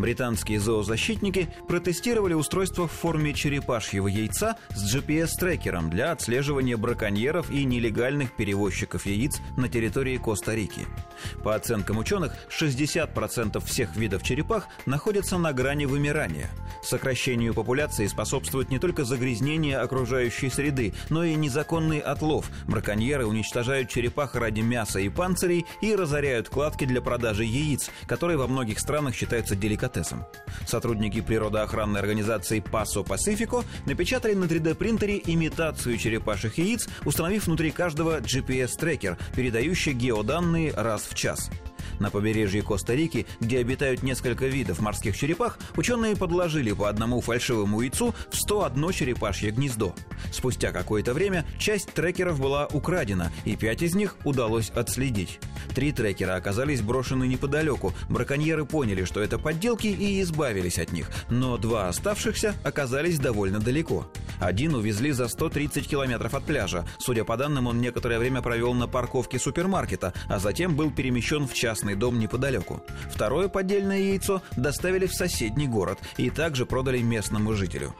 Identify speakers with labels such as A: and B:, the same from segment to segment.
A: Британские зоозащитники протестировали устройство в форме черепашьего яйца с GPS-трекером для отслеживания браконьеров и нелегальных перевозчиков яиц на территории Коста-Рики. По оценкам ученых, 60% всех видов черепах находятся на грани вымирания. Сокращению популяции способствует не только загрязнение окружающей среды, но и незаконный отлов. Браконьеры уничтожают черепах ради мяса и панцирей и разоряют кладки для продажи яиц, которые во многих странах считаются деликатесом. Сотрудники природоохранной организации Paso Pacifico напечатали на 3D-принтере имитацию черепашьих яиц, установив внутри каждого GPS-трекер, передающий геоданные раз в час. На побережье Коста-Рики, где обитают несколько видов морских черепах, ученые подложили по одному фальшивому яйцу в 101 черепашье гнездо. Спустя какое-то время часть трекеров была украдена, и пять из них удалось отследить. Три трекера оказались брошены неподалеку. Браконьеры поняли, что это подделки, и избавились от них. Но два оставшихся оказались довольно далеко. Один увезли за 130 километров от пляжа. Судя по данным, он некоторое время провел на парковке супермаркета, а затем был перемещен в частный дом неподалеку. Второе поддельное яйцо доставили в соседний город и также продали местному жителю.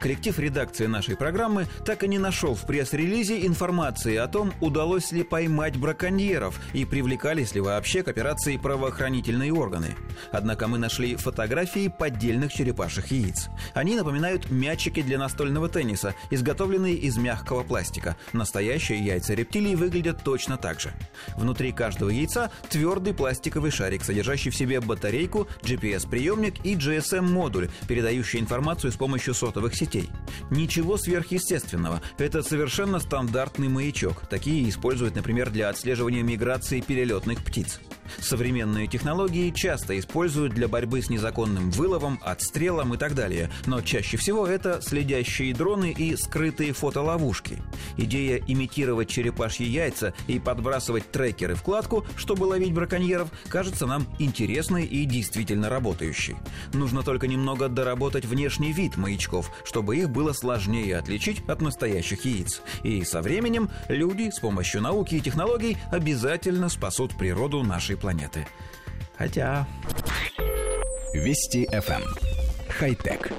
A: Коллектив редакции нашей программы так и не нашел в пресс-релизе информации о том, удалось ли поймать браконьеров и привлекались ли вообще к операции правоохранительные органы. Однако мы нашли фотографии поддельных черепашьих яиц. Они напоминают мячики для настольного тенниса, изготовленные из мягкого пластика. Настоящие яйца рептилий выглядят точно так же. Внутри каждого яйца твердый пластиковый шарик, содержащий в себе батарейку, GPS-приемник и GSM-модуль, передающий информацию с помощью сотовых сетей сетей. Ничего сверхъестественного. Это совершенно стандартный маячок. Такие используют, например, для отслеживания миграции перелетных птиц. Современные технологии часто используют для борьбы с незаконным выловом, отстрелом и так далее, но чаще всего это следящие дроны и скрытые фотоловушки. Идея имитировать черепашьи яйца и подбрасывать трекеры в кладку, чтобы ловить браконьеров, кажется нам интересной и действительно работающей. Нужно только немного доработать внешний вид маячков, чтобы их было сложнее отличить от настоящих яиц. И со временем люди с помощью науки и технологий обязательно спасут природу нашей планеты. Хотя...
B: Вести FM. Эм. Хай-тек.